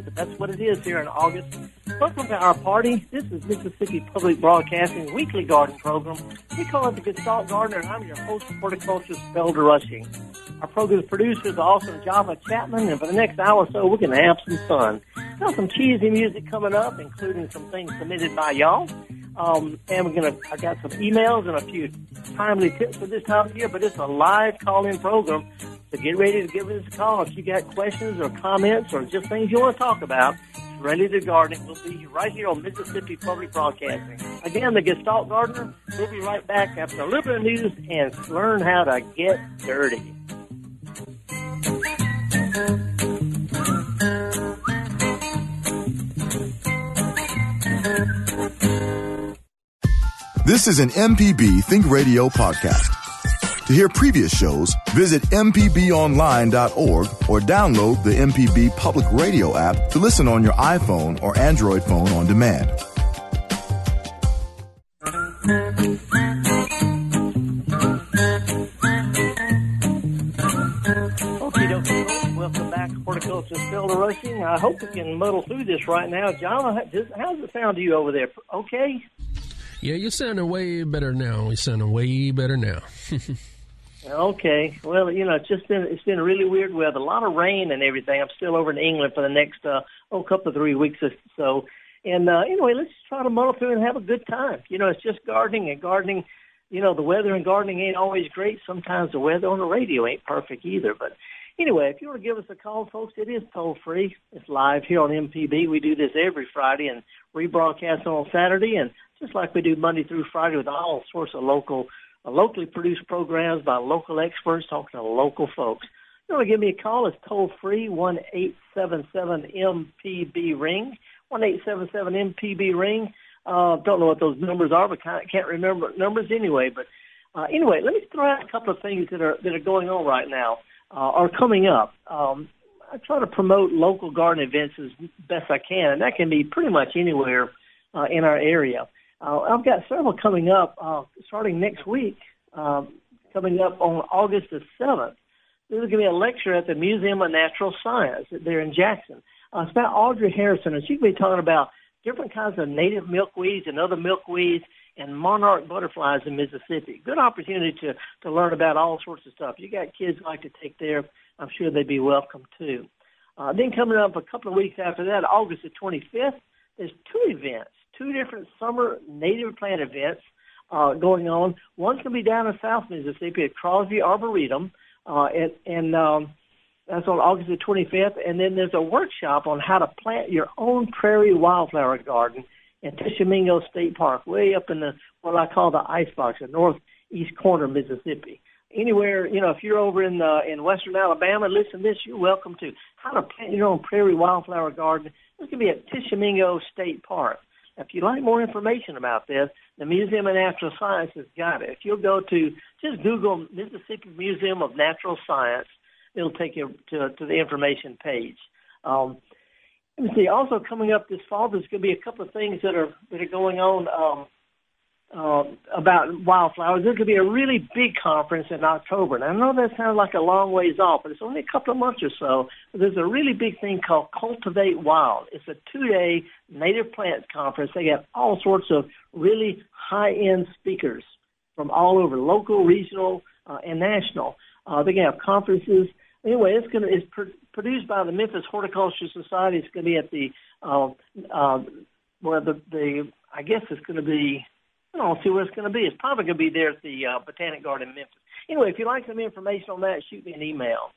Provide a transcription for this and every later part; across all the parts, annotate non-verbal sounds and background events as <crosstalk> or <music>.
But that's what it is here in August. Welcome to our party. This is Mississippi Public Broadcasting weekly garden program. We call it the Gestalt Gardener, and I'm your host, horticulturist Felder Rushing. Our program's producer is the awesome Java Chapman, and for the next hour or so, we're going to have some fun. Got some cheesy music coming up, including some things submitted by y'all. Um, and we're gonna, I got some emails and a few timely tips for this time of year, but it's a live call-in program. So get ready to give us a call if you got questions or comments or just things you want to talk about. Ready to Garden will be right here on Mississippi Public Broadcasting. Again, the Gestalt Gardener. We'll be right back after a little bit of news and learn how to get dirty. This is an MPB Think Radio podcast. To hear previous shows, visit MPBOnline.org or download the MPB Public Radio app to listen on your iPhone or Android phone on demand. Okie dokie. Welcome back to Horticulture Felder Rushing. I hope we can muddle through this right now. John, how does it sound to you over there? Okay? Yeah, you're sounding way better now. You're sounding way better now. <laughs> Okay. Well, you know, it's just been it's been really weird weather. A lot of rain and everything. I'm still over in England for the next uh oh couple of three weeks or so. And uh anyway, let's try to muddle through and have a good time. You know, it's just gardening and gardening you know, the weather and gardening ain't always great. Sometimes the weather on the radio ain't perfect either. But anyway, if you want to give us a call, folks, it is toll free. It's live here on MPB. We do this every Friday and rebroadcast on Saturday and just like we do Monday through Friday with all sorts of local uh, locally produced programs by local experts talking to local folks. You want to give me a call? It's toll free one eight seven seven MPB ring one eight seven seven MPB ring. Uh, don't know what those numbers are, but can't, can't remember numbers anyway. But uh, anyway, let me throw out a couple of things that are that are going on right now uh, or coming up. Um, I try to promote local garden events as best I can, and that can be pretty much anywhere uh, in our area. Uh, I've got several coming up uh, starting next week, um, coming up on August the 7th. There's going to be a lecture at the Museum of Natural Science there in Jackson. Uh, it's about Audrey Harrison, and she's going to be talking about different kinds of native milkweeds and other milkweeds and monarch butterflies in Mississippi. Good opportunity to, to learn about all sorts of stuff. You got kids like to take there. I'm sure they'd be welcome too. Uh, then coming up a couple of weeks after that, August the 25th, there's two events two different summer native plant events uh, going on. One's going to be down in South Mississippi at Crosby Arboretum, uh, and, and um, that's on August the 25th. And then there's a workshop on how to plant your own prairie wildflower garden in Tishomingo State Park, way up in the what I call the icebox, the northeast corner of Mississippi. Anywhere, you know, if you're over in uh, in western Alabama, listen to this, you're welcome to. How to plant your own prairie wildflower garden. It's going to be at Tishomingo State Park. If you'd like more information about this, the Museum of Natural Science has got it. If you'll go to just Google Mississippi Museum of Natural Science, it'll take you to, to the information page. Um, let me see. Also coming up this fall, there's going to be a couple of things that are that are going on. Um, uh, about wildflowers. There's to be a really big conference in October. And I know that sounds like a long ways off, but it's only a couple of months or so. There's a really big thing called Cultivate Wild. It's a two-day native plants conference. They have all sorts of really high-end speakers from all over, local, regional, uh, and national. Uh, they can have conferences. Anyway, it's going to it's pr- produced by the Memphis Horticultural Society. It's going to be at the uh, uh, well, the the I guess it's going to be I don't see where it's going to be. It's probably going to be there at the uh, Botanic Garden in Memphis. Anyway, if you'd like some information on that, shoot me an email.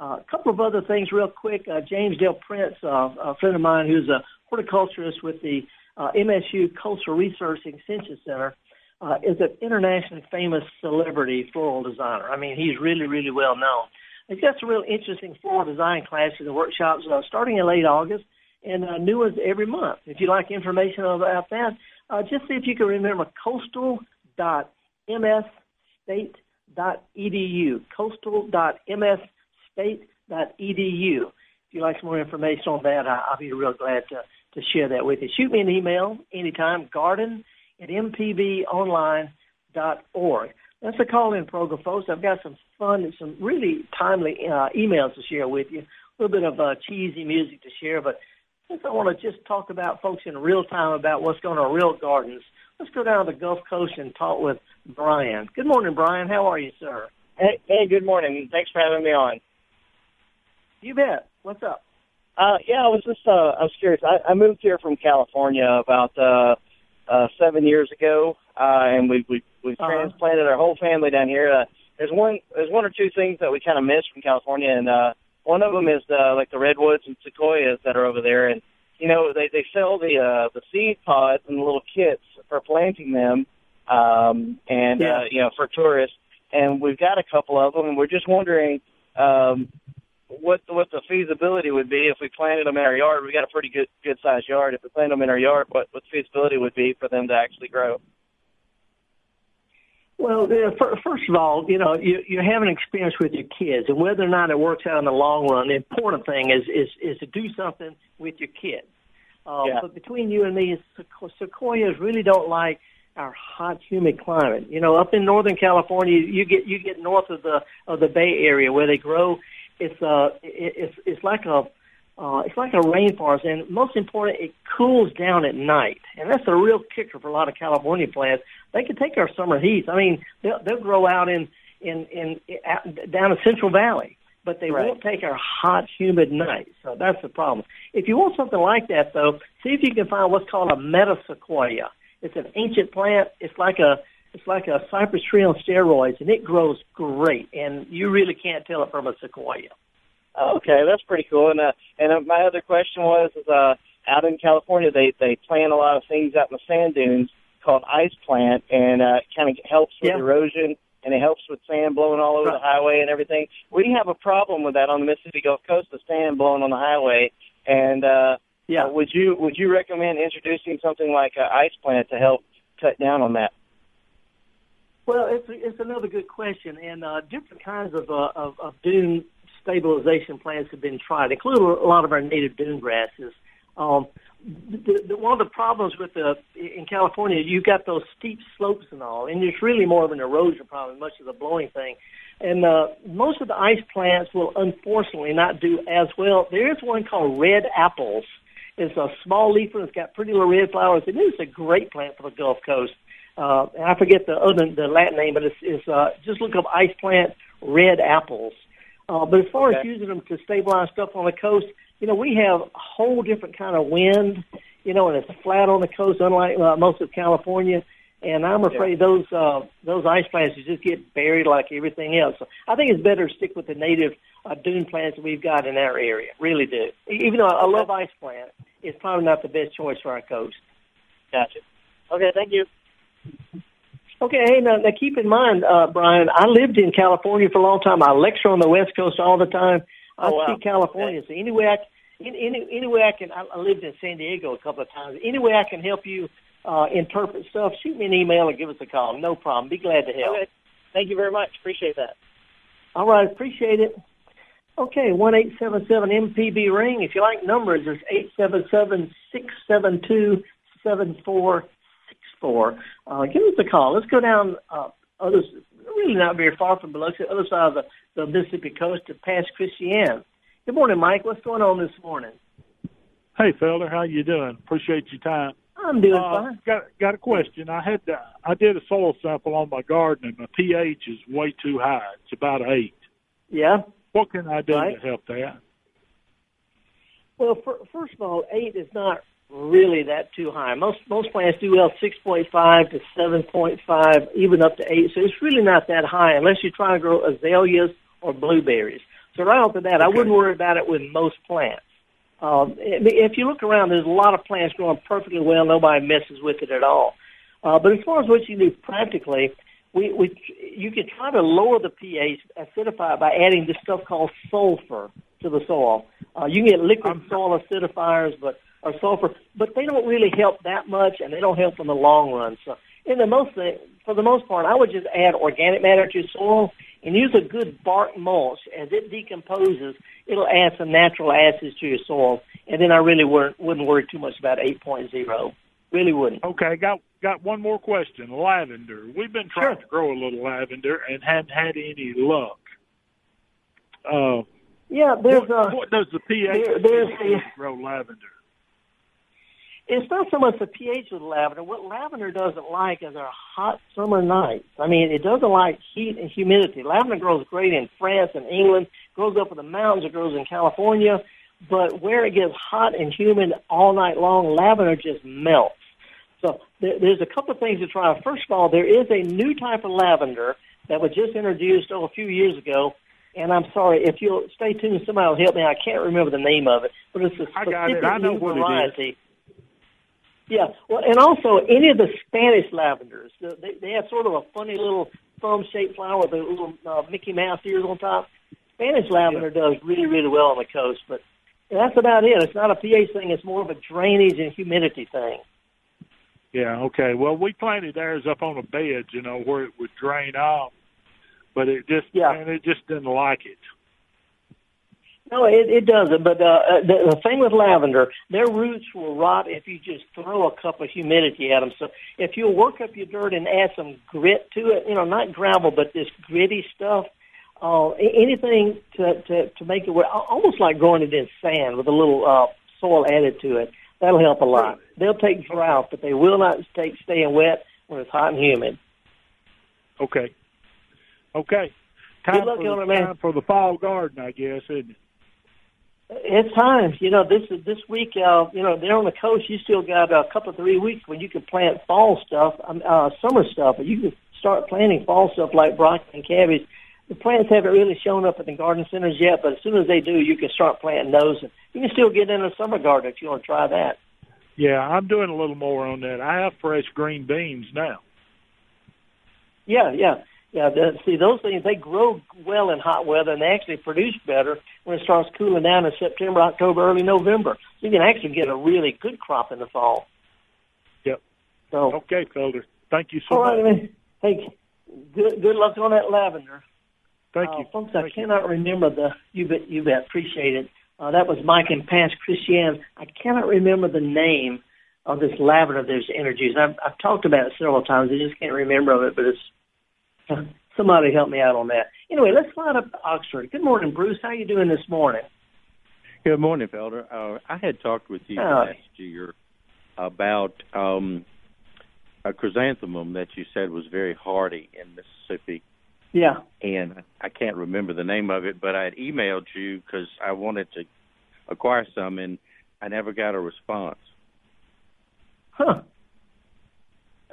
Uh, a couple of other things real quick. Uh, James Dale Prince, uh, a friend of mine who's a horticulturist with the uh, MSU Coastal Research Extension Center, uh, is an internationally famous celebrity floral designer. I mean, he's really, really well known. He's got some real interesting floral design classes and workshops uh, starting in late August and uh, new ones every month. If you'd like information about that, uh, just see if you can remember coastal.msstate.edu. Coastal.msstate.edu. If you'd like some more information on that, I, I'll be real glad to, to share that with you. Shoot me an email anytime, garden at mpbonline.org. That's a call-in program, folks. I've got some fun and some really timely uh, emails to share with you. A little bit of uh, cheesy music to share, but I want to just talk about folks in real time about what's going on in real gardens. Let's go down to the Gulf Coast and talk with Brian. Good morning, Brian. How are you, sir? Hey, hey, good morning. Thanks for having me on. You bet. What's up? Uh, yeah, I was just uh, I was curious. I, I moved here from California about uh, uh, seven years ago, uh, and we we we Uh-huh. transplanted our whole family down here. Uh, there's one there's one or two things that we kind of miss from California, and uh, one of them is uh, like the redwoods and sequoias that are over there, and you know they they sell the uh, the seed pods and the little kits for planting them, um, and Yeah. uh, you know for tourists, and we've got a couple of them, and we're just wondering. Um, what what the feasibility would be if we planted them in our yard. We got a pretty good good sized yard. If we planted them in our yard, what what the feasibility would be for them to actually grow? Well, know, fir- first of all, you know, you, you have an experience with your kids, and whether or not it works out in the long run, the important thing is is, is to do something with your kids. Uh, Yeah. But between you and me, sequoias really don't like our hot, humid climate. You know, up in Northern California, you get you get north of the of the Bay Area where they grow. It's uh, it, it's it's like a uh, it's like a rainforest, and most important, it cools down at night, and that's a real kicker for a lot of California plants. They can take our summer heat. I mean, they'll, they'll grow out in in in out, down the Central Valley, but they Right. won't take our hot, humid nights. So that's the problem. If you want something like that, though, see if you can find what's called a metasequoia. It's an ancient plant. It's like a it's like a cypress tree on steroids, and it grows great, and you really can't tell it from a sequoia. Okay, that's pretty cool. And uh, and uh, my other question was, is uh, out in California, they they plant a lot of things out in the sand dunes called ice plant, and uh, it kind of helps with Yeah. erosion. And it helps with sand blowing all over the highway and everything. We have a problem with that on the Mississippi Gulf Coast, the sand blowing on the highway. And uh, Yeah. uh, would you would you recommend introducing something like an ice plant to help cut down on that? Well, it's it's another good question, and uh, different kinds of, uh, of of dune stabilization plants have been tried, including a lot of our native dune grasses. Um, the, the, one of the problems with the in California, you've got those steep slopes and all, and it's really more of an erosion problem, much of the blowing thing. And uh, most of the ice plants will unfortunately not do as well. There is one called red apples. It's a small leafer. It's got pretty little red flowers. It is a great plant for the Gulf Coast. Uh, and I forget the other the Latin name, but it's, it's uh, just look up ice plant red apples. Uh, but as far as Okay. using them to stabilize stuff on the coast, you know, we have a whole different kind of wind, you know, and it's flat on the coast, unlike uh, most of California. And I'm afraid those uh, those ice plants just get buried like everything else. So I think it's better to stick with the native uh, dune plants that we've got in our area. Really do. Even though I love ice plant, it's probably not the best choice for our coast. Gotcha. Okay, thank you. Okay, hey, now, now keep in mind, uh, Brian, I lived in California for a long time. I lecture on the West Coast all the time. I Oh, wow. speak California, so any way I, any, any way I can, I, I lived in San Diego a couple of times. Any way I can help you uh, interpret stuff, shoot me an email or give us a call. No problem. Be glad to help. Okay, thank you very much. Appreciate that. All right, appreciate it. Okay, one eight seven seven MPB ring. If you like numbers, it's eight seven seven six seven two seven four four. Uh, give us a call. Let's go down uh, others really not very far from Biloxi, the other side of the, the Mississippi coast to Pass Christian. Good morning, Mike. What's going on this morning? Hey, Felder, how you doing? Appreciate your time. I'm doing Uh, fine. got got a question. I had to, I did a soil sample on my garden, and my pH is way too high. It's about eight. Yeah. What can I do Right. to help that? Well, fir- first of all, eight is not really that too high. Most most plants do well six point five to seven point five, even up to eight. So it's really not that high unless you're trying to grow azaleas or blueberries. So right off the bat, I wouldn't worry about it with most plants. Um, if you look around, there's a lot of plants growing perfectly well. Nobody messes with it at all. Uh, but as far as what you do practically, we, we you can try to lower the pH, acidify it by adding this stuff called sulfur to the soil. Uh, you can get liquid soil acidifiers, but or sulfur, but they don't really help that much, and they don't help in the long run. So, in the most for the most part, I would just add organic matter to your soil and use a good bark mulch. As it decomposes, it'll add some natural acids to your soil, and then I really wouldn't, wouldn't worry too much about 8.0. Really wouldn't. Okay, got got one more question. Lavender. We've been trying Sure. to grow a little lavender and hadn't had any luck. Uh, Yeah, there's what, a what does the pH there- there's a- grow lavender? It's not so much the pH of the lavender. What lavender doesn't like is our hot summer nights. I mean, it doesn't like heat and humidity. Lavender grows great in France and England, grows up in the mountains, it grows in California, but where it gets hot and humid all night long, lavender just melts. So there, there's a couple of things to try. First of all, there is a new type of lavender that was just introduced oh, a few years ago. And I'm sorry if you'll stay tuned. Somebody will help me. I can't remember the name of it, but it's a specific I got it. I know new what variety. It is. Yeah, well, and also any of the Spanish lavenders, they, they have sort of a funny little thumb-shaped flower with a little uh, Mickey Mouse ears on top. Spanish lavender yeah. does really, really well on the coast, but that's about it. It's not a pH thing; it's more of a drainage and humidity thing. Yeah. Okay. Well, we planted ours up on a bed, you know, where it would drain off, but it just yeah, and it just didn't like it. No, it, it doesn't. But uh, uh, the, the thing with lavender, their roots will rot if you just throw a cup of humidity at them. So if you'll work up your dirt and add some grit to it, you know, not gravel, but this gritty stuff, uh, anything to, to, to make it work, almost like growing it in sand with a little uh, soil added to it. That'll help a lot. They'll take drought, but they will not take staying wet when it's hot and humid. Okay. Okay. Time, Good luck for, on it, man. time for the fall garden, I guess, isn't it? It's time. You know, this this week. Uh, you know, there on the coast, you still got a couple three weeks when you can plant fall stuff, um, uh, summer stuff, but you can start planting fall stuff like broccoli and cabbage. The plants haven't really shown up at the garden centers yet, but as soon as they do, you can start planting those. And you can still get in a summer garden if you want to try that. Yeah, I'm doing a little more on that. I have fresh green beans now. Yeah, yeah. Yeah, the, see those things they grow well in hot weather and they actually produce better when it starts cooling down in September, October, early November. So you can actually get a really good crop in the fall. Yep. So okay, Felder. Thank you so all much. Right, man. Hey, good good luck on that lavender. Thank uh, you, folks. Thank I cannot you. remember the you bet you bet appreciate it. Uh, that was Mike and Pass Christian. I cannot remember the name of this lavender that's introduced. I've, I've talked about it several times. I just can't remember of it, but it's <laughs> Somebody help me out on that. Anyway, let's fly up to Oxford. Good morning, Bruce. How you doing this morning? Good morning, Felder. Uh, I had talked with you oh. last year about um, a chrysanthemum that you said was very hardy in Mississippi. Yeah. And I can't remember the name of it, but I had emailed you because I wanted to acquire some, and I never got a response. Huh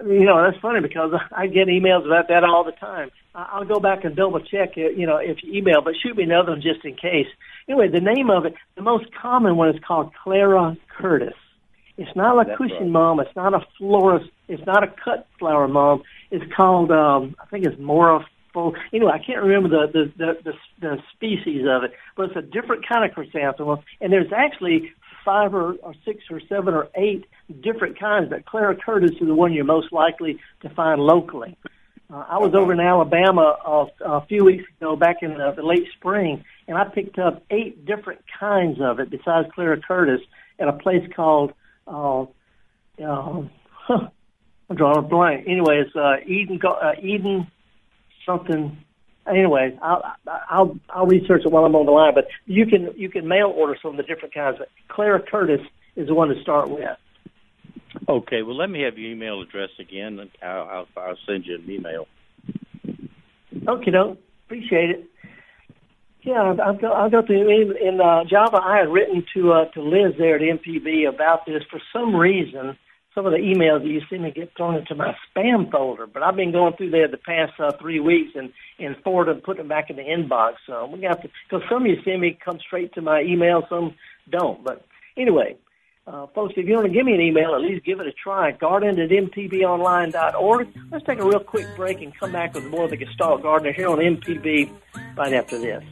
you know, that's funny because <laughs> I get emails about that all the time. I'll go back and double check it, you know, if you email, but shoot me another one just in case. Anyway, the name of it, the most common one is called Clara Curtis. It's not a cushion right. mom. It's not a florist. It's not a cut flower mom. It's called, um, I think it's Mora full. Anyway, I can't remember the, the the the the species of it, but it's a different kind of chrysanthemum. And there's actually five or, or six or seven or eight different kinds, but Clara Curtis is the one you're most likely to find locally. Uh, I was over in Alabama uh, a few weeks ago, back in the, the late spring, and I picked up eight different kinds of it besides Clara Curtis at a place called uh, uh, huh, <laughs> I'm drawing a blank. Anyway, it's uh, Eden uh, Eden something. Anyway, I'll I'll I'll research it while I'm on the line. But you can you can mail order some of the different kinds. But Clara Curtis is the one to start with. Okay, well, let me have your email address again. and I'll, I'll, I'll send you an email. Okay, no, appreciate it. Yeah, I'll go. I'll go through in, in uh, Java. I had written to uh, to Liz there at MPB about this. For some reason, some of the emails that you see me get thrown into my spam folder. But I've been going through there the past uh, three weeks and and forward them, putting them back in the inbox. So we got to because some of you send me come straight to my email, some don't. But anyway, uh, folks, if you want to give me an email, at least give it a try. Garden at mpbonline.org. Let's take a real quick break and come back with more of the Gestalt Gardener here on MPB right after this.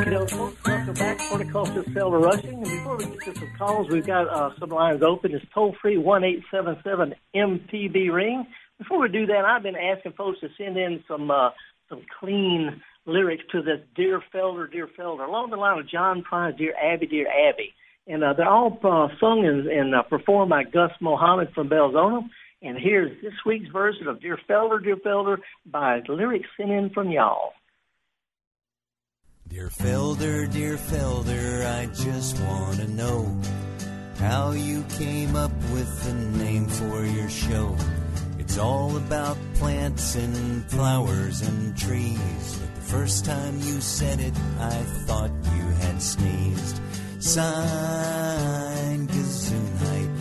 Folks, welcome back. Horticulture Felder Rushing. And before we get to some calls, we've got uh, some lines open. It's toll free one eight seven seven MPB ring. Before we do that, I've been asking folks to send in some uh, some clean lyrics to this Dear Felder, Dear Felder, along the line of John Prine, Dear Abby, Dear Abby. And uh, they're all uh, sung and, and uh, performed by Gus Mohammed from Belzoni. And here's this week's version of Dear Felder, Dear Felder by lyrics sent in from y'all. Dear Felder, dear Felder, I just want to know how you came up with the name for your show. It's all about plants and flowers and trees. But the first time you said it, I thought you had sneezed. Sign Gesundheit.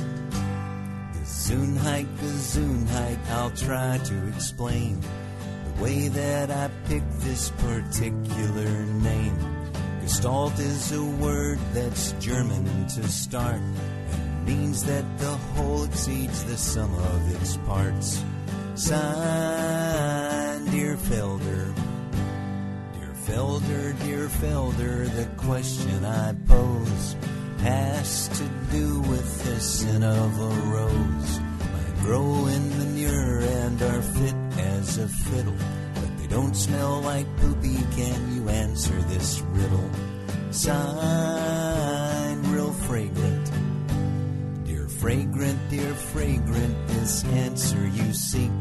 Gesundheit, Gesundheit. I'll try to explain way that I picked this particular name. Gestalt is a word that's German to start and means that the whole exceeds the sum of its parts. Sign, dear Felder. Dear Felder, dear Felder, the question I pose has to do with the sin of a rose. I grow in manure and are fit as a fiddle but they don't smell like poopy, can you answer this riddle? Signed, real fragrant. Dear fragrant, dear fragrant, this answer you seek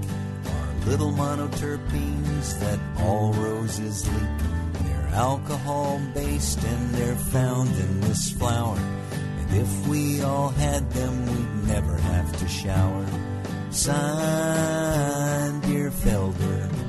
are little monoterpenes that all roses leak. They're alcohol based and they're found in this flower. And if we all had them, we'd never have to shower. Dear Felder.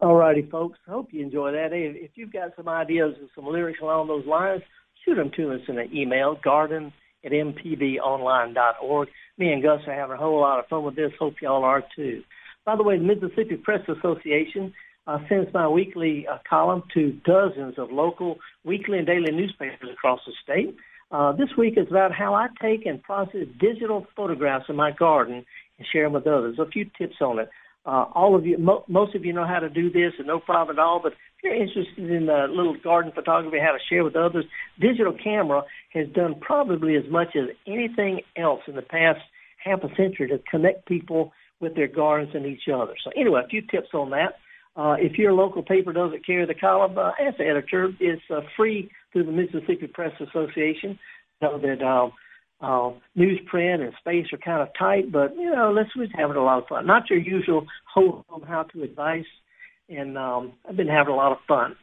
All righty, folks. Hope you enjoy that. Hey, If you've got some ideas and some lyrics along those lines, shoot them to us in an email, garden at mpbonline.org. Me and Gus are having a whole lot of fun with this. Hope y'all are too. By the way, the Mississippi Press Association uh, sends my weekly uh, column to dozens of local weekly and daily newspapers across the state. Uh, this week is about how I take and process digital photographs of my garden and share them with others. A few tips on it. Uh, all of you, mo- most of you know how to do this, and no problem at all. But if you're interested in uh, little garden photography, how to share with others, digital camera has done probably as much as anything else in the past half a century to connect people with their gardens and each other. So anyway, a few tips on that. Uh, if your local paper doesn't carry the column, uh, the editor. It's uh, free through the Mississippi Press Association. Know that um, uh, newsprint and space are kind of tight, but you know, let's we're having a lot of fun. Not your usual whole home how to advice, and um, I've been having a lot of fun.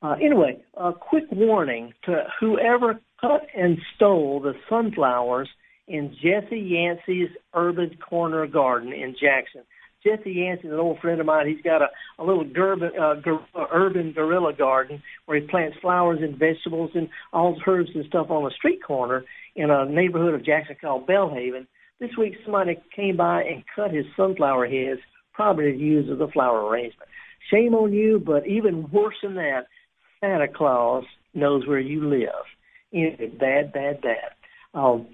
Uh, anyway, a quick warning to whoever cut and stole the sunflowers in Jesse Yancey's Urban Corner Garden in Jackson. Jesse Yancey's an old friend of mine. He's got a, a little urban, uh, uh, urban guerrilla garden where he plants flowers and vegetables and all herbs and stuff on the street corner in a neighborhood of Jackson called Belhaven. This week, somebody came by and cut his sunflower heads, probably to use as a flower arrangement. Shame on you, but even worse than that, Santa Claus knows where you live. Anyway, bad, bad, bad. Um,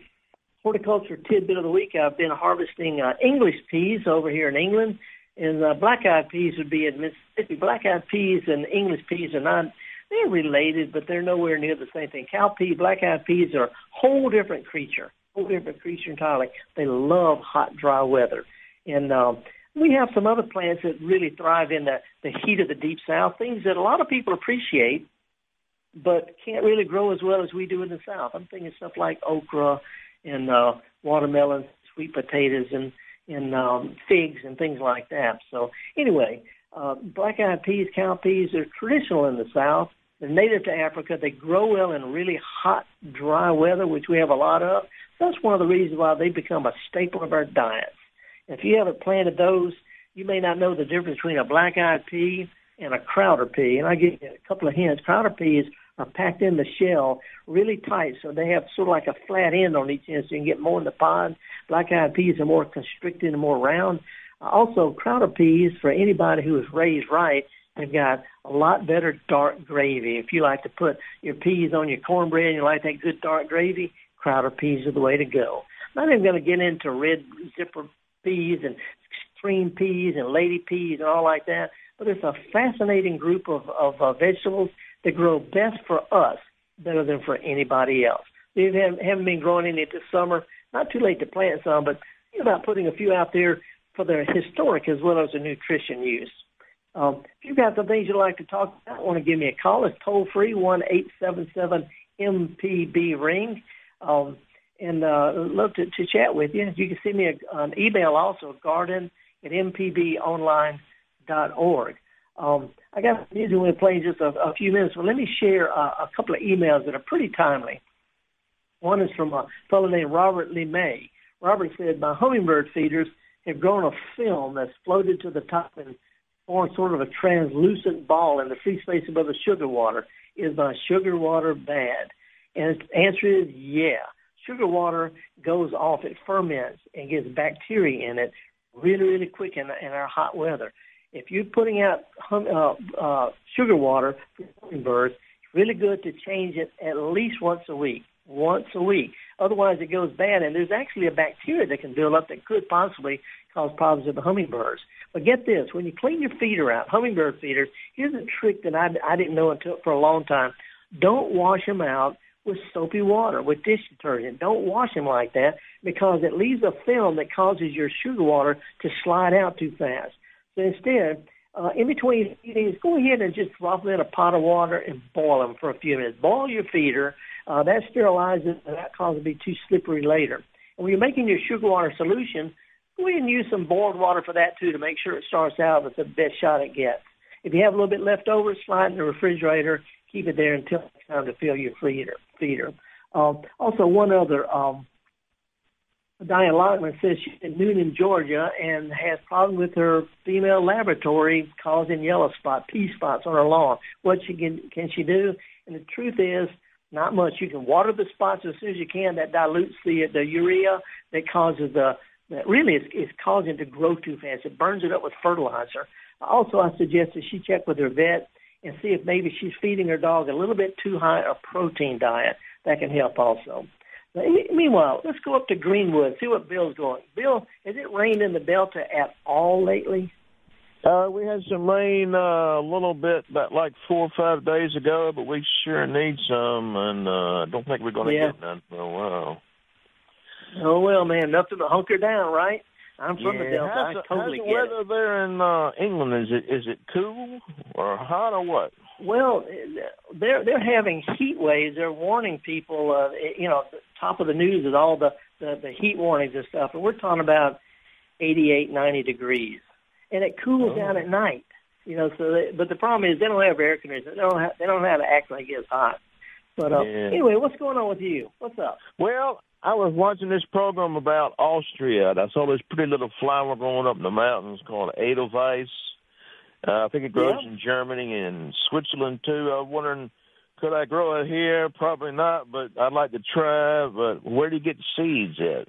horticulture tidbit of the week. I've been harvesting uh, English peas over here in England, and uh, black-eyed peas would be in Mississippi. Black-eyed peas and English peas are not they're related, but they're nowhere near the same thing. Cowpea, black-eyed peas are a whole different creature, whole different creature entirely. They love hot, dry weather, and um, we have some other plants that really thrive in the the heat of the deep south. Things that a lot of people appreciate, but can't really grow as well as we do in the south. I'm thinking stuff like okra and uh, watermelons, sweet potatoes, and and um, figs and things like that. So anyway, uh, black-eyed peas, cowpeas are traditional in the South. They're native to Africa. They grow well in really hot, dry weather, which we have a lot of. That's one of the reasons why they become a staple of our diets. If you haven't planted those, you may not know the difference between a black-eyed pea and a crowder pea. And I give you a couple of hints. Crowder peas are packed in the shell really tight, so they have sort of like a flat end on each end, so you can get more in the pod. Black-eyed peas are more constricted and more round. Also, crowder peas, for anybody who is raised right, have got a lot better dark gravy. If you like to put your peas on your cornbread and you like that good dark gravy, crowder peas are the way to go. Not even going to get into red zipper peas and extreme peas and lady peas and all like that, but it's a fascinating group of, of uh, vegetables that grow best for us better than for anybody else. They haven't, haven't been growing any this summer. Not too late to plant some, but think about putting a few out there for their historic as well as their nutrition use. Um, if you've got some things you'd like to talk about, want to give me a call, it's toll free one eight seven seven MPB ring. Um, and uh, love to, to chat with you. You can send me a, an email also, garden at mpbonline.org. Um, I got music we're playing just a, a few minutes, but let me share a, a couple of emails that are pretty timely. One is from a fellow named Robert Lee May. Robert said, My hummingbird feeders have grown a film that's floated to the top and formed sort of a translucent ball in the free space above the sugar water. Is my sugar water bad? And the answer is yeah. Sugar water goes off, it ferments and gets bacteria in it really, really quick in, in our hot weather. If you're putting out hum, uh, uh, sugar water for hummingbirds, it's really good to change it at least once a week. Once a week. Otherwise, it goes bad, and there's actually a bacteria that can build up that could possibly cause problems with the hummingbirds. But get this: when you clean your feeder out, hummingbird feeders, here's a trick that I, I didn't know until for a long time. Don't wash them out with soapy water, with dish detergent. Don't wash them like that because it leaves a film that causes your sugar water to slide out too fast. So instead, uh, in between feedings, go ahead and just drop them in a pot of water and boil them for a few minutes. Boil your feeder. Uh, that sterilizes and that causes it to be too slippery later. And when you're making your sugar water solution, go ahead and use some boiled water for that too to make sure it starts out with the best shot it gets. If you have a little bit left over, slide in the refrigerator. Keep it there until it's time to fill your feeder. feeder. Um, also, one other um, Diane Lockman says she's in Newnan, Georgia, and has problems with her female laboratory causing yellow spot, pea spots on her lawn. What she can can she do? And the truth is, not much. You can water the spots as soon as you can. That dilutes the the urea that causes the that really is, is causing it to grow too fast. It burns it up with fertilizer. Also, I suggest that she check with her vet and see if maybe she's feeding her dog a little bit too high a protein diet. That can help also. Meanwhile, let's go up to Greenwood, see what Bill's going. Bill, has it rained in the Delta at all lately? Uh, we had some rain uh, a little bit, about like four or five days ago, but we sure need some, and uh, I don't think we're going to yeah. get none for a while. Oh well, man, nothing to hunker down, right? I'm from yeah. the Delta. How's, I totally how's the weather it. there in uh, England? Is it is it cool or hot or what? Well, they're they're having heat waves. They're warning people. Uh, you know, top of the news is all the, the the heat warnings and stuff, and we're talking about 88, 90 degrees, and it cools Oh. down at night. You know, so they, but the problem is they don't have air conditioning. They don't have they don't know how to act like it's hot. But uh, Yeah. anyway, what's going on with you? What's up? Well, I was watching this program about Austria, and I saw this pretty little flower growing up in the mountains called Edelweiss. Uh, I think it grows Yeah. in Germany and Switzerland too. I was wondering, could I grow it here? Probably not, but I'd like to try. But where do you get the seeds at?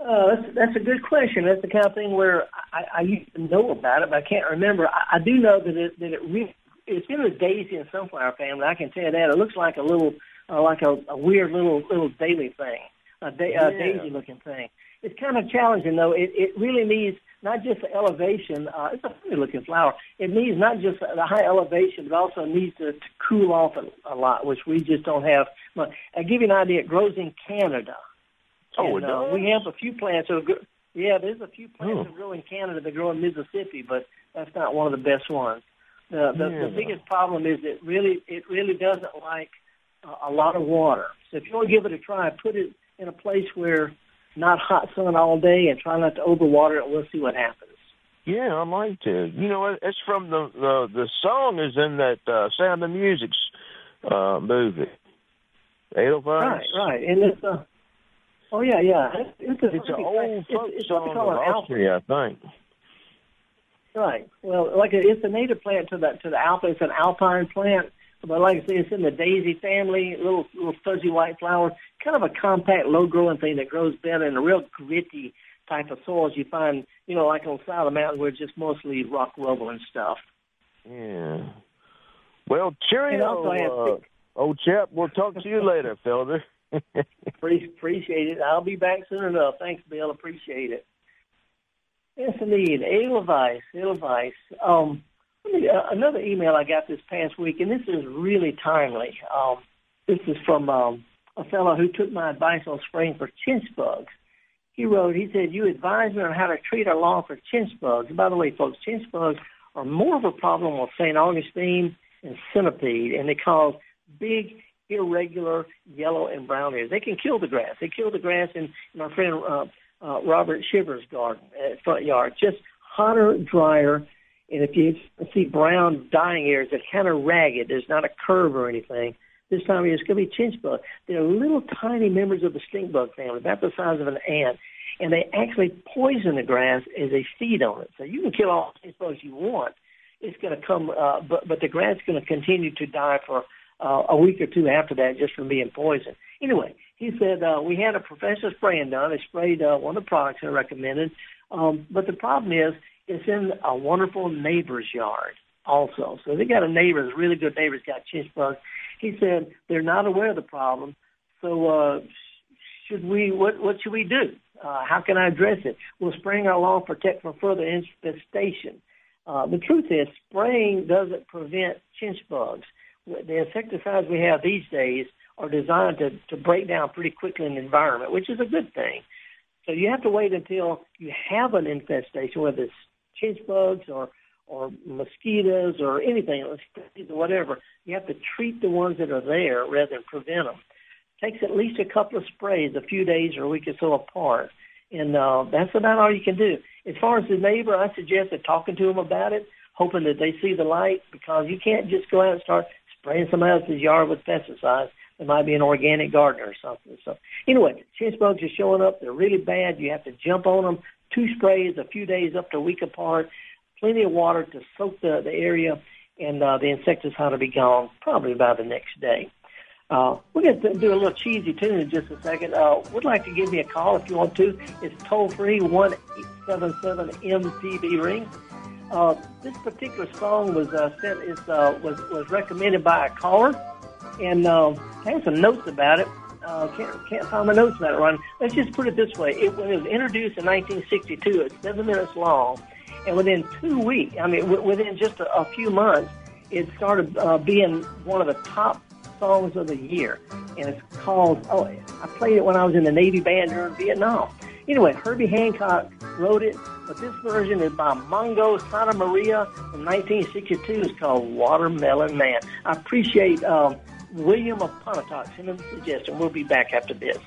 Uh, that's, that's a good question. That's the kind of thing where I, I used to know about it, but I can't remember. I, I do know that it that it really it's in the daisy and sunflower family. I can tell you that it looks like a little uh, like a, a weird little little daily thing, a, da- Yeah. daisy looking thing. It's kind of challenging though. It it really needs not just the elevation. Uh, it's a funny looking flower. It needs not just the high elevation, but also needs to, to cool off a, a lot, which we just don't have. But I'll give you an idea. It grows in Canada. Oh, And, it uh, we have a few plants that. Yeah, there's a few plants Oh. that grow in Canada that grow in Mississippi, but that's not one of the best ones. The the, Yeah. the biggest problem is it really it really doesn't like a, a lot of water. So if you want to give it a try, put it in a place where not hot sun all day, and try not to overwater it. We'll see what happens. Yeah, I'd like to. You know, it's from the the, the song is in that uh, Sound of Music's uh, movie. Edelweiss. Right, right, and it's uh, oh yeah, yeah, it's, it's, a, It's an old folk it's, it's song of alpha. Austria, I think. Right. Well, like a, it's a native plant to the to the alpha. It's an alpine plant, but like I say, it's in the daisy family. Little little fuzzy white flower, kind of a compact, low growing thing that grows better in a real gritty type of soils you find, you know, like on the side of the mountain where it's just mostly rock rubble and stuff. Yeah. Well, cheerio, And also I have uh, old chap. We'll talk to you later, <laughs> Felder. <laughs> Pre- appreciate it. I'll be back soon enough. Thanks, Bill. Appreciate it. Yes, indeed. Edelweiss. Edelweiss. Um, another email I got this past week, and this is really timely. Um, this is from um, a fellow who took my advice on spraying for chinch bugs. He wrote, he said, you advised me on how to treat our lawn for chinch bugs. By the way, folks, chinch bugs are more of a problem with St. Augustine and centipede, and they cause big irregular yellow and brown hairs. They can kill the grass. They kill the grass in, in our friend uh, uh, Robert Shivers' garden, uh, front yard. Just hotter, drier, and if you see brown dying hairs, they're kind of ragged. There's not a curve or anything. This time of year, it's going to be chinch bug. They're little tiny members of the stink bug family, about the size of an ant, and they actually poison the grass as they feed on it. So you can kill all the chinch bugs you want. It's going to come, uh, but but the grass is going to continue to die for uh, a week or two after that just from being poisoned. Anyway, he said uh, we had a professional spraying done. They sprayed uh, one of the products I recommended, um, but the problem is it's in a wonderful neighbor's yard also. So they got a neighbor, a really good neighbor's got chinch bugs. He said they're not aware of the problem. So uh, should we? What what should we do? Uh, how can I address it? Will spraying our lawn protect from further infestation? Uh, the truth is, spraying doesn't prevent chinch bugs. The insecticides we have these days are designed to, to break down pretty quickly in the environment, which is a good thing. So you have to wait until you have an infestation, whether it's chinch bugs or or mosquitoes or anything, whatever. You have to treat the ones that are there rather than prevent them. Takes at least a couple of sprays, a few days or a week or so apart, and uh, that's about all you can do. As far as the neighbor, I suggest that talking to them about it, hoping that they see the light, because you can't just go out and start spraying somebody else's yard with pesticides. It might be an organic gardener or something. So anyway, chinch bugs are showing up. They're really bad. You have to jump on them. Two sprays, a few days up to a week apart. Plenty of water to soak the, the area, and uh, the insecticide will be gone probably by the next day. Uh, we're going to do a little cheesy tune in just a second. Uh, would like to give me a call if you want to. It's toll free one eight seven seven MPB ring. Uh, this particular song was uh, sent is uh, was was recommended by a caller, and uh, have some notes about it. Uh, can't can't find my notes about it, Ron. Let's just put it this way: it, it was introduced in 1962, it's seven minutes long, and within two weeks, I mean, w- within just a, a few months, it started uh, being one of the top songs of the year, and it's called. Oh, I played it when I was in the Navy band during Vietnam. Anyway, Herbie Hancock wrote it, but this version is by Mongo Santamaria from 1962. It's called Watermelon Man. I appreciate um, William of Pontotoc sending the suggestion. We'll be back after this.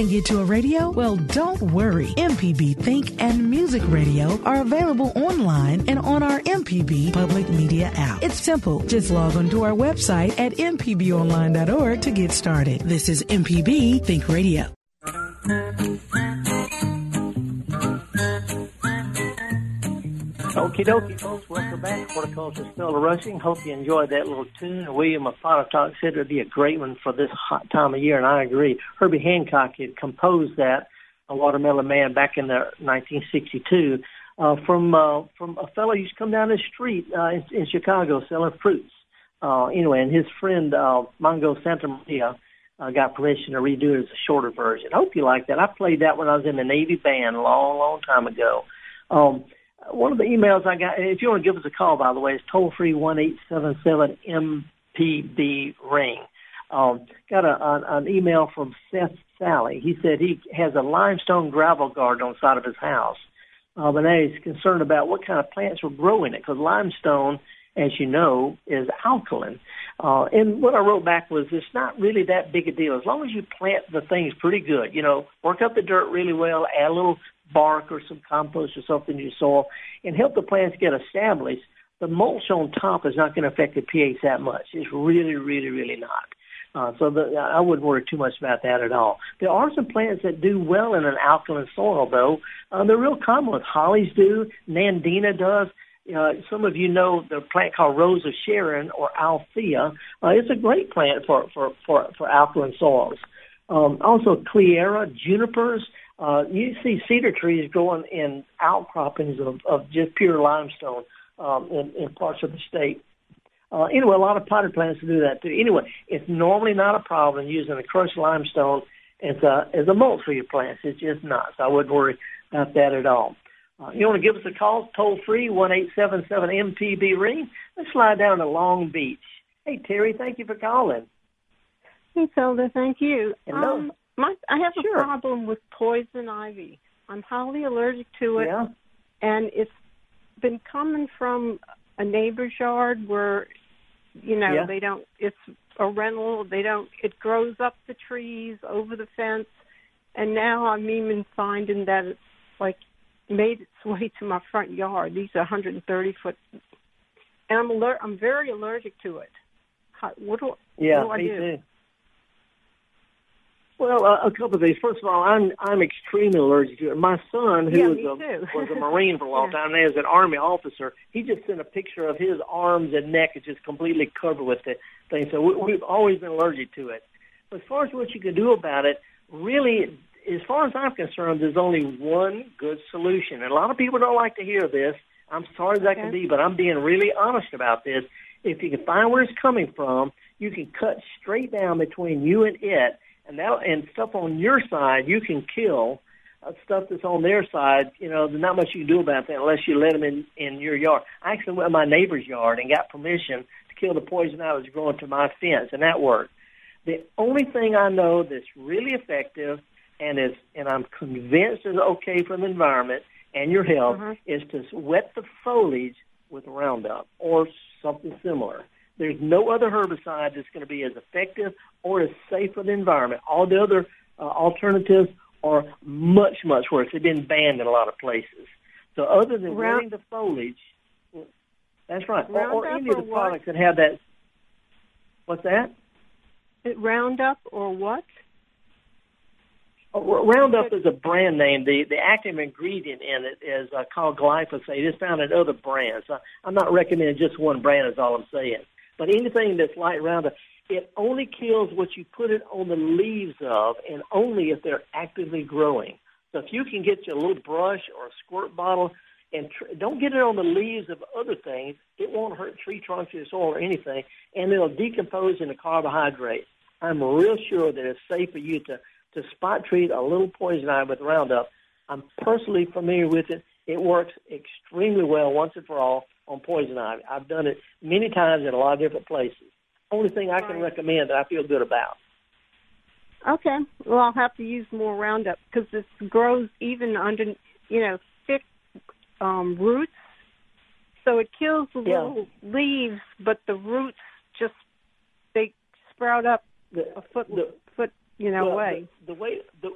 Can't get to a radio? Well, don't worry. MPB Think and Music Radio are available online and on our MPB public media app. It's simple. Just log on to our website at mpbonline.org to get started. This is MPB Think Radio. Okie dokie, folks. Welcome back. Horticulture Still Rushing. Hope you enjoyed that little tune. William Aponotok said it would be a great one for this hot time of year, and I agree. Herbie Hancock had composed that, A Watermelon Man, back in the 1962, uh, from uh, from a fellow who used to come down the street uh, in, in Chicago selling fruits. Uh, anyway, and his friend uh, Mongo Santamaria uh, got permission to redo it as a shorter version. I hope you like that. I played that when I was in the Navy band a long, long time ago. Um, one of the emails I got, if you want to give us a call, by the way, is toll free one eight seven seven MPB ring. Um, got a, an, an email from Seth Sally. He said he has a limestone gravel garden on the side of his house, um, and he's concerned about what kind of plants will grow in it because limestone, as you know, is alkaline. Uh, and what I wrote back was it's not really that big a deal as long as you plant the things pretty good. You know, work up the dirt really well, add a little bark or some compost or something in your soil, and help the plants get established. The mulch on top is not going to affect the pH that much. It's really, really, really not. Uh, so the, I wouldn't worry too much about that at all. There are some plants that do well in an alkaline soil, though. Uh, they're real common. Hollies do. Nandina does. Uh, some of you know the plant called Rose of Sharon or Althea. Uh, it's a great plant for for for, for alkaline soils. Um, also, Cleara, junipers. Uh, you see cedar trees growing in outcroppings of, of just pure limestone um, in, in parts of the state. Uh, anyway, a lot of potted plants do that too. Anyway, it's normally not a problem using a crushed limestone as a as a mulch for your plants. It's just not. So I wouldn't worry about that at all. Uh, you want to give us a call, toll free, one eight seven seven MPB ring. Let's slide down to Long Beach. Hey Terry, thank you for calling. Hey Felder, thank you. Hello. Um, my, I have Sure. a problem with poison ivy. I'm highly allergic to it, Yeah. and it's been coming from a neighbor's yard where, you know, Yeah. they don't. It's a rental. They don't. It grows up the trees over the fence, and now I'm even finding that it's like made its way to my front yard. These are 130 foot, and I'm aller- I'm very allergic to it. How, what do, Yeah, what do I do? too. Well, uh, a couple of things. First of all, I'm I'm extremely allergic to it. My son, who Yeah, was a was a Marine for a long <laughs> Yeah. time, and as an Army officer, he just sent a picture of his arms and neck is just completely covered with the thing. So we, we've always been allergic to it. As far as what you can do about it, really, as far as I'm concerned, there's only one good solution. And a lot of people don't like to hear this. I'm sorry as I can be, but I'm being really honest about this. If you can find where it's coming from, you can cut straight down between you and it, and that and stuff on your side you can kill. Uh, stuff that's on their side, you know, there's not much you can do about that unless you let them in in your yard. I actually went to my neighbor's yard and got permission to kill the poison I was growing to my fence, and that worked. The only thing I know that's really effective and is and I'm convinced is okay for the environment and your health Mhm. is to wet the foliage with Roundup or something similar. There's no other herbicide that's going to be as effective or as safe for the environment. All the other uh, alternatives are much, much worse. They've been banned in a lot of places. So other than Round- wetting the foliage, that's right. Or, or any of the what? products that have that. What's that? It Roundup or what? Roundup is a brand name. The the active ingredient in it is uh, called glyphosate. It's found in other brands. I, I'm not recommending just one brand. Is all I'm saying. But anything that's like Roundup, it only kills what you put it on the leaves of, and only if they're actively growing. So if you can get you a little brush or a squirt bottle, and tr- don't get it on the leaves of other things, it won't hurt tree trunks or soil or anything, and it'll decompose into carbohydrates. I'm real sure that it's safe for you to to spot treat a little poison ivy with Roundup. I'm personally familiar with it. It works extremely well once and for all on poison ivy. I've done it many times in a lot of different places. Only thing I can recommend that I feel good about. Okay. Well, I'll have to use more Roundup because this grows even under, you know, thick um, roots. So it kills the Yeah. little leaves, but the roots just they sprout up The, a foot the, foot you know well, way. The, the way the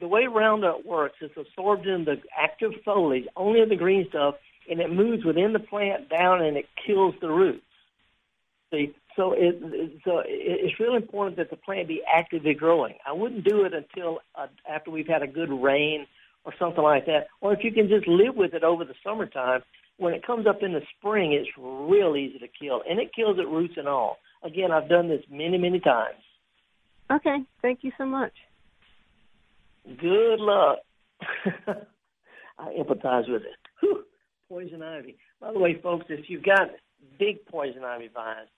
the way Roundup works, it's absorbed in the active foliage, only in the green stuff, and it moves within the plant down and it kills the roots. See, so it, so it's really important that the plant be actively growing. I wouldn't do it until uh, after we've had a good rain or something like that, or if you can just live with it over the summertime. When it comes up in the spring, it's real easy to kill, and it kills it roots and all. Again, I've done this many, many times. Okay, thank you so much. Good luck. <laughs> I empathize with it. Whew. Poison ivy. By the way, folks, if you've got big poison ivy vines,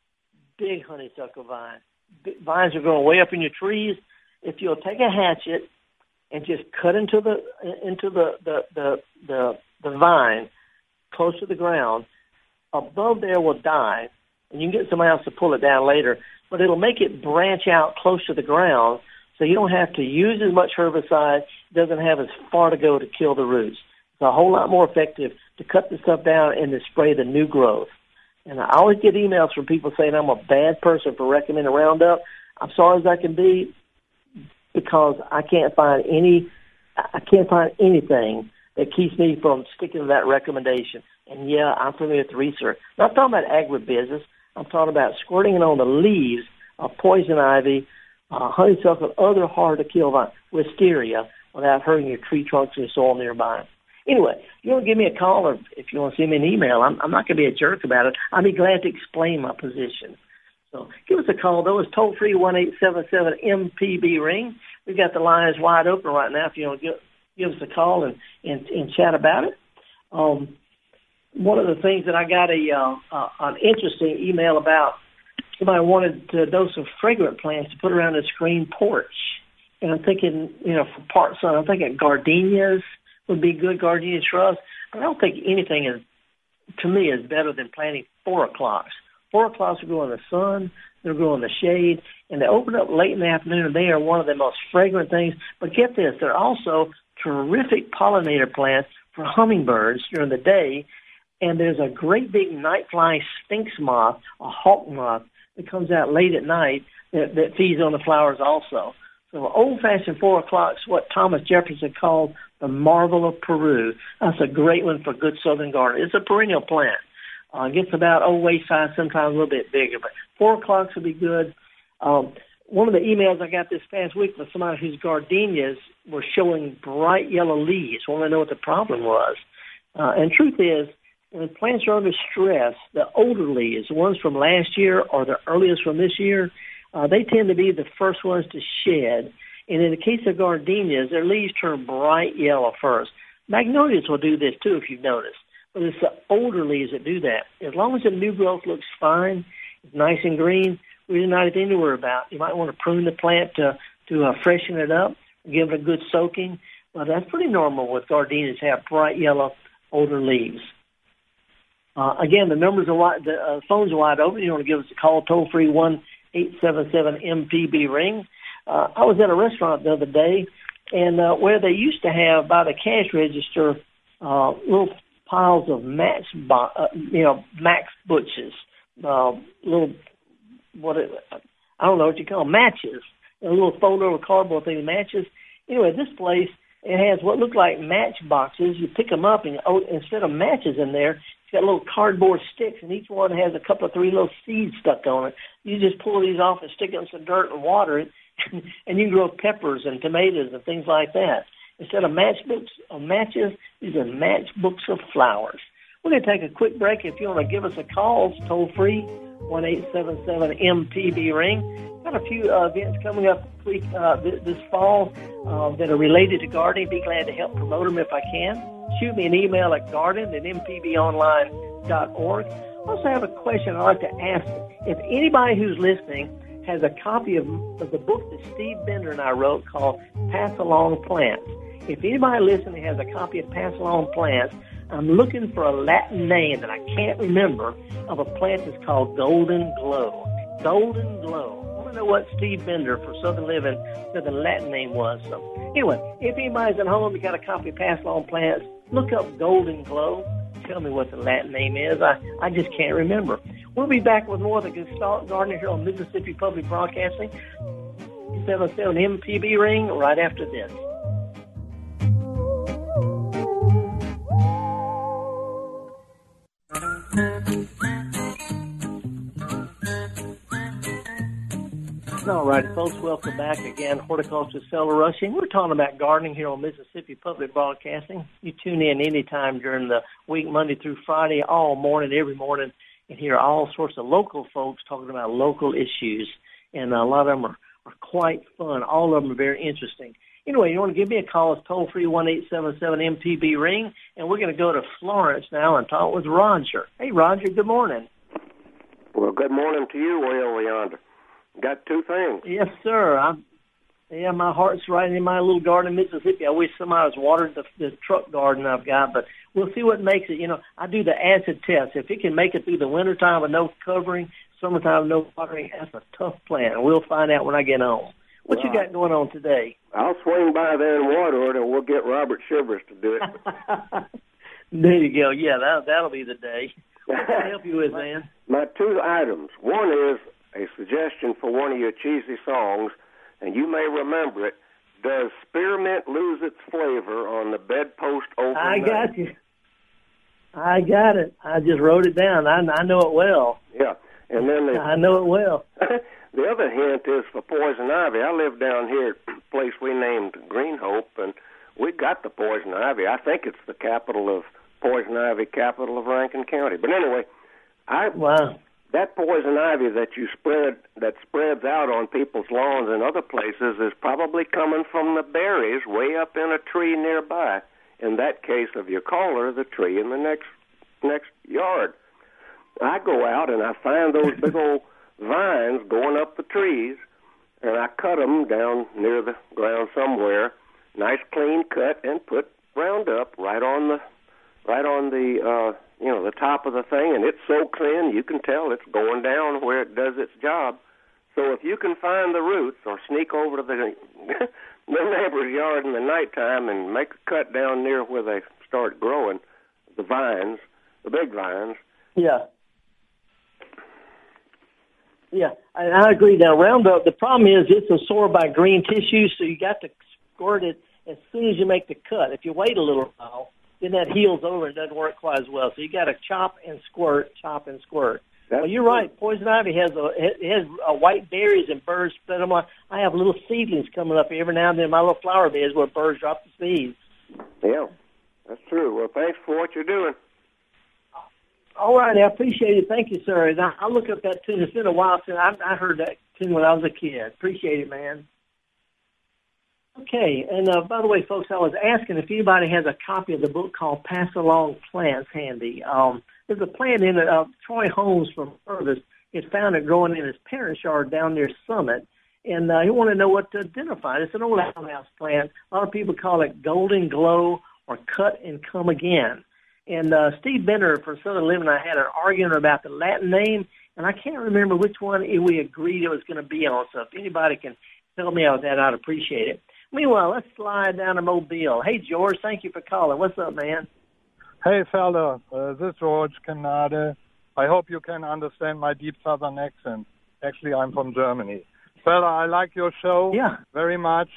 big honeysuckle vines, big vines are growing way up in your trees, if you'll take a hatchet and just cut into the into the the the the, the vine close to the ground, above there will die, and you can get somebody else to pull it down later. But it'll make it branch out close to the ground, so you don't have to use as much herbicide. Doesn't have as far to go to kill the roots. It's a whole lot more effective to cut the stuff down and to spray the new growth. And I always get emails from people saying I'm a bad person for recommending Roundup. I'm sorry as I can be because I can't find any, I can't find anything that keeps me from sticking to that recommendation. And yeah, I'm familiar with research. Not talking about agribusiness. I'm talking about squirting it on the leaves of poison ivy, uh, honeysuckle, other hard to kill vines, wisteria, without hurting your tree trunks and soil nearby. Anyway, you want to give me a call or if you want to send me an email, I'm, I'm not going to be a jerk about it. I'll be glad to explain my position. So give us a call, though. It's toll free one eight seven seven MPB ring. We've got the lines wide open right now if you want to give, give us a call and, and, and chat about it. Um, one of the things that I got a uh, uh, an interesting email about somebody wanted to dose of fragrant plants to put around a screen porch. And I'm thinking, you know, for part sun, I'm thinking gardenias would be good gardenia shrubs. I don't think anything is, to me, is better than planting four o'clocks. Four o'clocks will grow in the sun, they'll grow in the shade, and they open up late in the afternoon, and they are one of the most fragrant things. But get this, they're also terrific pollinator plants for hummingbirds during the day. And there's a great big night flying sphinx moth, a hawk moth, that comes out late at night that, that feeds on the flowers also. So old-fashioned four o'clock's what Thomas Jefferson called the marvel of Peru. That's a great one for good southern garden. It's a perennial plant. Uh, gets about old waist size, sometimes a little bit bigger, but four o'cloc's would be good. Um, one of the emails I got this past week was somebody whose gardenias were showing bright yellow leaves. Want to know what the problem was? Uh, and truth is, when plants are under stress, the older leaves, the ones from last year or the earliest from this year, uh, they tend to be the first ones to shed. And in the case of gardenias, their leaves turn bright yellow first. Magnolias will do this too, if you've noticed. But it's the older leaves that do that. As long as the new growth looks fine, it's nice and green, really not anything to worry about. You might want to prune the plant to to uh, freshen it up, give it a good soaking. But that's pretty normal with gardenias have bright yellow older leaves. Uh, again, the numbers are wide, the uh, phones are wide open. You want to give us a call, toll free one eight seven seven MPB ring. Uh, I was at a restaurant the other day, and uh, where they used to have by the cash register uh, little piles of match, bo- uh, you know, max butches, uh, little what it, I don't know what you call them, matches, a little fold over cardboard thing, matches. Anyway, this place it has what look like match boxes. You pick them up, and oh, instead of matches in there, got little cardboard sticks, and each one has a couple of three little seeds stuck on it. You just pull these off and stick it in some dirt and water it, <laughs> and you can grow peppers and tomatoes and things like that. Instead of matchbooks of matches, these are matchbooks of flowers. We're going to take a quick break. If you want to give us a call, it's toll free, one eight seven seven MPB ring. Got a few uh, events coming up week, uh, this, this fall uh, that are related to gardening. Be glad to help promote them if I can. Shoot me an email at garden at mpbonline.org. I also have a question I'd like to ask. If anybody who's listening has a copy of, of the book that Steve Bender and I wrote called Pass Along Plants, if anybody listening has a copy of Pass Along Plants, I'm looking for a Latin name that I can't remember of a plant that's called Golden Glow. Golden Glow. I want to know what Steve Bender for Southern Living said the Latin name was. So anyway, if anybody's at home, you got a copy of Pass Along Plants, look up Golden Glow. Tell me what the Latin name is. I, I just can't remember. We'll be back with more of the Gestalt Gardener here on Mississippi Public Broadcasting. 877 MPB ring right after this. All right, folks, welcome back again. Horticulture Felder Rushing. We're talking about gardening here on Mississippi Public Broadcasting. You tune in anytime during the week, Monday through Friday, all morning, every morning, and hear all sorts of local folks talking about local issues. And a lot of them are, are quite fun. All of them are very interesting. Anyway, you want to give me a call? It's toll free one eight seven seven MPB ring, and we're going to go to Florence now and talk with Roger. Hey, Roger. Good morning. Well, good morning to you, Will Leander. Got two things. Yes, sir. I'm, yeah, my heart's right in my little garden in Mississippi. I wish somebody was watered the, the truck garden I've got, but we'll see what makes it. You know, I do the acid test. If it can make it through the wintertime with no covering, summertime no watering, that's a tough plant. We'll find out when I get home. What you got going on today? I'll swing by there and water it, and we'll get Robert Shivers to do it. <laughs> there you go. Yeah, that that'll be the day. <laughs> What can I help you with, man? My two items. One is a suggestion for one of your cheesy songs, and you may remember it. Does spearmint lose its flavor on the bedpost overnight? I got you. I got it. I just wrote it down. I, I know it well. Yeah, and then the, <laughs> I know it well. <laughs> the other hint is for poison ivy. I live down here at a place we named Green Hope, and we got the poison ivy. I think it's the capital of poison ivy, capital of Rankin County. But anyway, I wow that poison ivy that you spread that spreads out on people's lawns and other places is probably coming from the berries way up in a tree nearby. In that case of your caller, the tree in the next next yard. I go out and I find those big old vines going up the trees, and I cut them down near the ground somewhere, nice clean cut, and put Roundup right on the right on the uh, you know, the top of the thing, and it soaks in. You can tell it's going down where it does its job. So if you can find the roots or sneak over to the <laughs> the neighbor's yard in the nighttime and make a cut down near where they start growing, the vines, the big vines. Yeah. Yeah, I agree. Now Roundup, the problem is it's absorbed by green tissue, so you got to squirt it as soon as you make the cut. If you wait a little while, then that heals over and doesn't work quite as well. So you got to chop and squirt, chop and squirt. That's well, you're right. Poison ivy has a it has a white berries and birds spread them on. I have little seedlings coming up every now and then. My little flower beds where birds drop the seeds. Yeah, that's true. Well, thanks for what you're doing. All right, I appreciate it. Thank you, sir. Now, I'll look up that tune. It's been a while since I, I heard that tune when I was a kid. Appreciate it, man. Okay, and uh, by the way, folks, I was asking if anybody has a copy of the book called Pass Along Plants handy. Um, there's a plant in it. Uh, Troy Holmes from Purvis had found it growing in his parents' yard down near Summit, and uh, he wanted to know what to identify. It's an old outhouse plant. A lot of people call it Golden Glow or Cut and Come Again. And uh, Steve Bender from Southern Living and I had an argument about the Latin name, and I can't remember which one we agreed it was going to be on. So if anybody can tell me about that, I'd appreciate it. Meanwhile, let's slide down to Mobile. Hey, George, thank you for calling. What's up, man? Hey, fella. Uh, this is George Canada. I hope you can understand my deep southern accent. Actually, I'm from Germany. Fella, I like your show yeah. very much,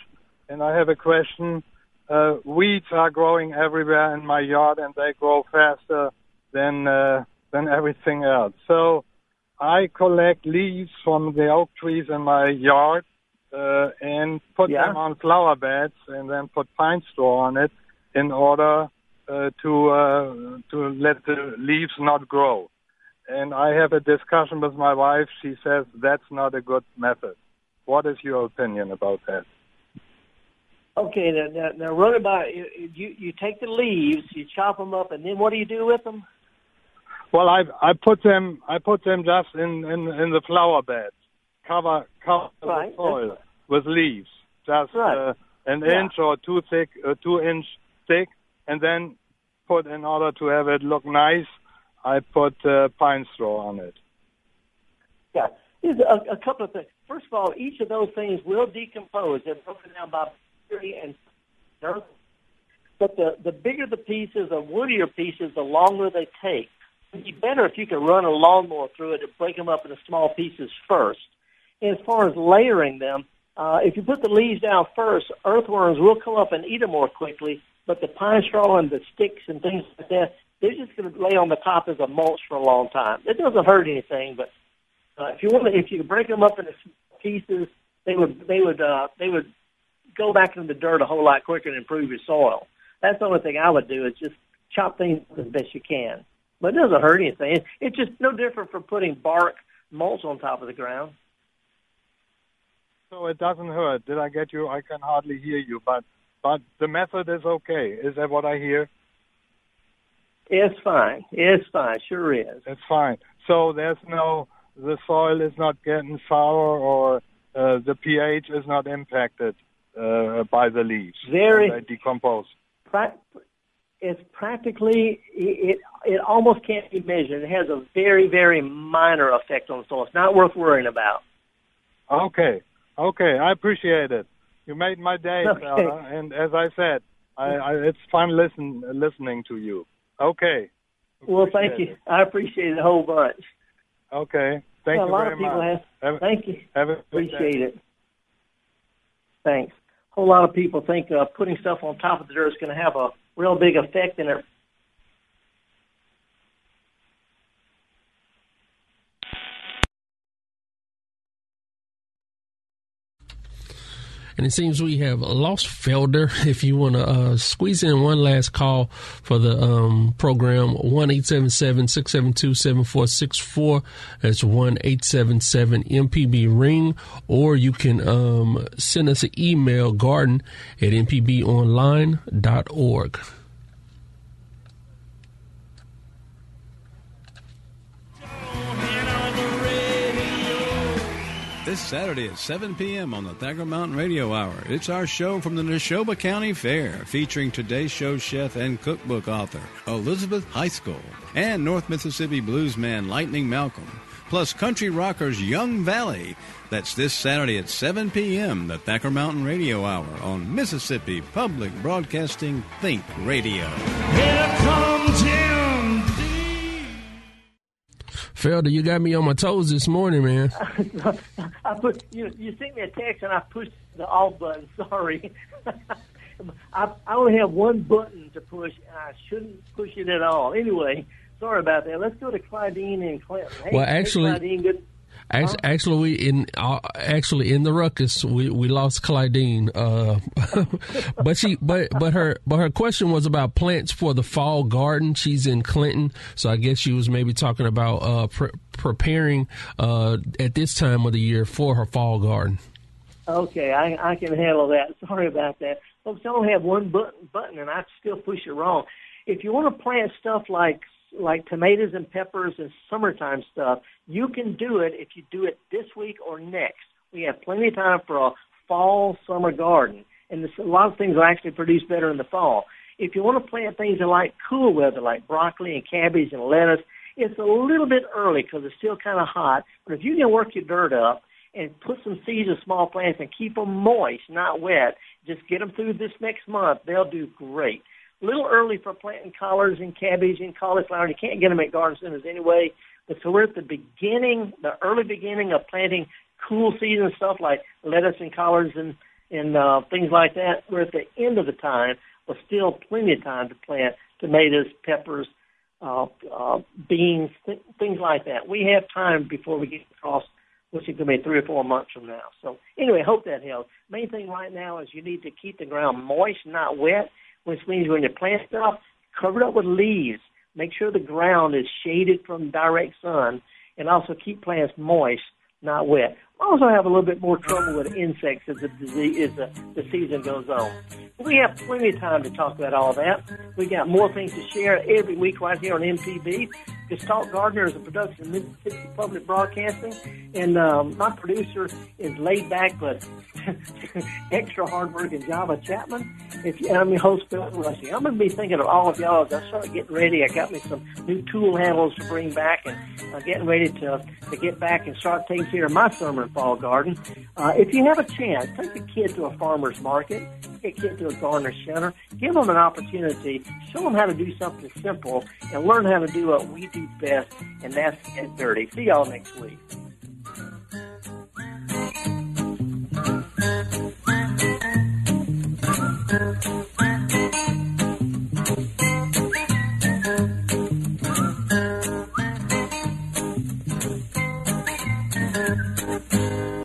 and I have a question. Uh, weeds are growing everywhere in my yard, and they grow faster than uh, than everything else. So I collect leaves from the oak trees in my yard, uh, and put yeah. them on flower beds and then put pine straw on it in order uh, to uh, to let the leaves not grow. And I have a discussion with my wife. She says that's not a good method. What is your opinion about that? Okay, now, now, now run about you. You take the leaves, you chop them up, and then what do you do with them? Well, I I put them I put them just in in, in the flower beds, cover cover right. the soil with leaves, just right. uh, an yeah. inch or two thick, uh, two inch thick, and then put in order to have it look nice. I put uh, pine straw on it. Yeah, a, a couple of things. First of all, each of those things will decompose. They're broken down by bacteria and dirt. But the the bigger the pieces, the woodier pieces, the longer they take. It'd be better if you could run a lawnmower through it and break them up into small pieces first. As far as layering them, Uh, if you put the leaves down first, earthworms will come up and eat them more quickly. But the pine straw and the sticks and things like that, they're just going to lay on the top as a mulch for a long time. It doesn't hurt anything, but uh, if you want to, if you break them up into pieces, they would they would uh, they would go back into the dirt a whole lot quicker and improve your soil. That's the only thing I would do is just chop things as best you can. But it doesn't hurt anything. It's just no different from putting bark mulch on top of the ground. So it doesn't hurt. Did I get you? I can hardly hear you, but but the method is okay. Is that what I hear? It's fine. It's fine. Sure is. It's fine. So there's no the soil is not getting sour or uh, the pH is not impacted uh, by the leaves. Very they decompose. Pra- it's practically it it almost can't be measured. It has a very very minor effect on the soil. It's not worth worrying about. Okay, okay, I appreciate it. You made my day, <laughs> Okay. fella. And as I said, I, I, it's fun listen listening to you. Okay. Well, thank you. I appreciate it a whole bunch. Okay. Thank you a lot very of people much. have. Thank you. Have a Appreciate it. Thanks. A whole lot of people think uh, putting stuff on top of the dirt is going to have a real big effect, and it And it seems we have lost Felder. <laughs> If you want to uh, squeeze in one last call for the um, program, one eight seven seven six seven two seven four six four. That's one eight seven seven MPB ring, or you can um, send us an email garden at mpbonline.org. This Saturday at 7 p.m. on the Thacker Mountain Radio Hour. It's our show from the Neshoba County Fair, featuring today's show chef and cookbook author Elizabeth Heiskell and North Mississippi bluesman Lightning Malcolm, plus country rockers Young Valley. That's this Saturday at 7 p.m. the Thacker Mountain Radio Hour on Mississippi Public Broadcasting Think Radio. Felder, you got me on my toes this morning, man. <laughs> I put you. You sent me a text, and I pushed the off button. <laughs> Sorry. <laughs> I, I only have one button to push, and I shouldn't push it at all. Anyway, sorry about that. Let's go to Clydeen and Clinton. Hey, Well, hey, actually- Clydeen, good. Actually, actually, we in uh, actually in the ruckus we, we lost Clydeen, uh, <laughs> but she but but her but her question was about plants for the fall garden. She's in Clinton, so I guess she was maybe talking about uh, pre- preparing uh, at this time of the year for her fall garden. Okay, I, I can handle that. <laughs> Sorry about that. Folks, I only have one button, button, and I still push it wrong. If you want to plant stuff like like tomatoes and peppers and summertime stuff, you can do it if you do it this week or next. We have plenty of time for a fall summer garden, and this, a lot of things will actually produce better in the fall. If you want to plant things in like cool weather, like broccoli and cabbage and lettuce, it's a little bit early because it's still kind of hot. But if you can work your dirt up and put some seeds of small plants and keep them moist, not wet, just get them through this next month, they'll do great. A little early for planting collards and cabbage and cauliflower. You can't get them at garden centers anyway. But so we're at the beginning, the early beginning of planting cool season stuff like lettuce and collards and and uh, things like that. We're at the end of the time, but still plenty of time to plant tomatoes, peppers, uh, uh, beans, th- things like that. We have time before we get across, which is going to be three or four months from now. So anyway, hope that helps. Main thing right now is you need to keep the ground moist, not wet, which means when you plant stuff, cover it up with leaves. Make sure the ground is shaded from direct sun, and also keep plants moist, not wet. Also have a little bit more trouble with insects as the disease as the, the season goes on. We have plenty of time to talk about all that. We got more things to share every week right here on MPB. The Gestalt Gardener is a production of Mississippi Public Broadcasting, and um, my producer is laid back but <laughs> extra hardworking Java Chapman. If you, I'm your host, Bill Rushing. I'm going to be thinking of all of y'all as I start getting ready. I got me some new tool handles to bring back, and I'm getting ready to to get back and start taking care of my summer and fall garden. Uh, if you have a chance, take a kid to a farmer's market, take a kid to a gardener center, give them an opportunity, show them how to do something simple, and learn how to do what we do best, and that's get dirty. See y'all next week.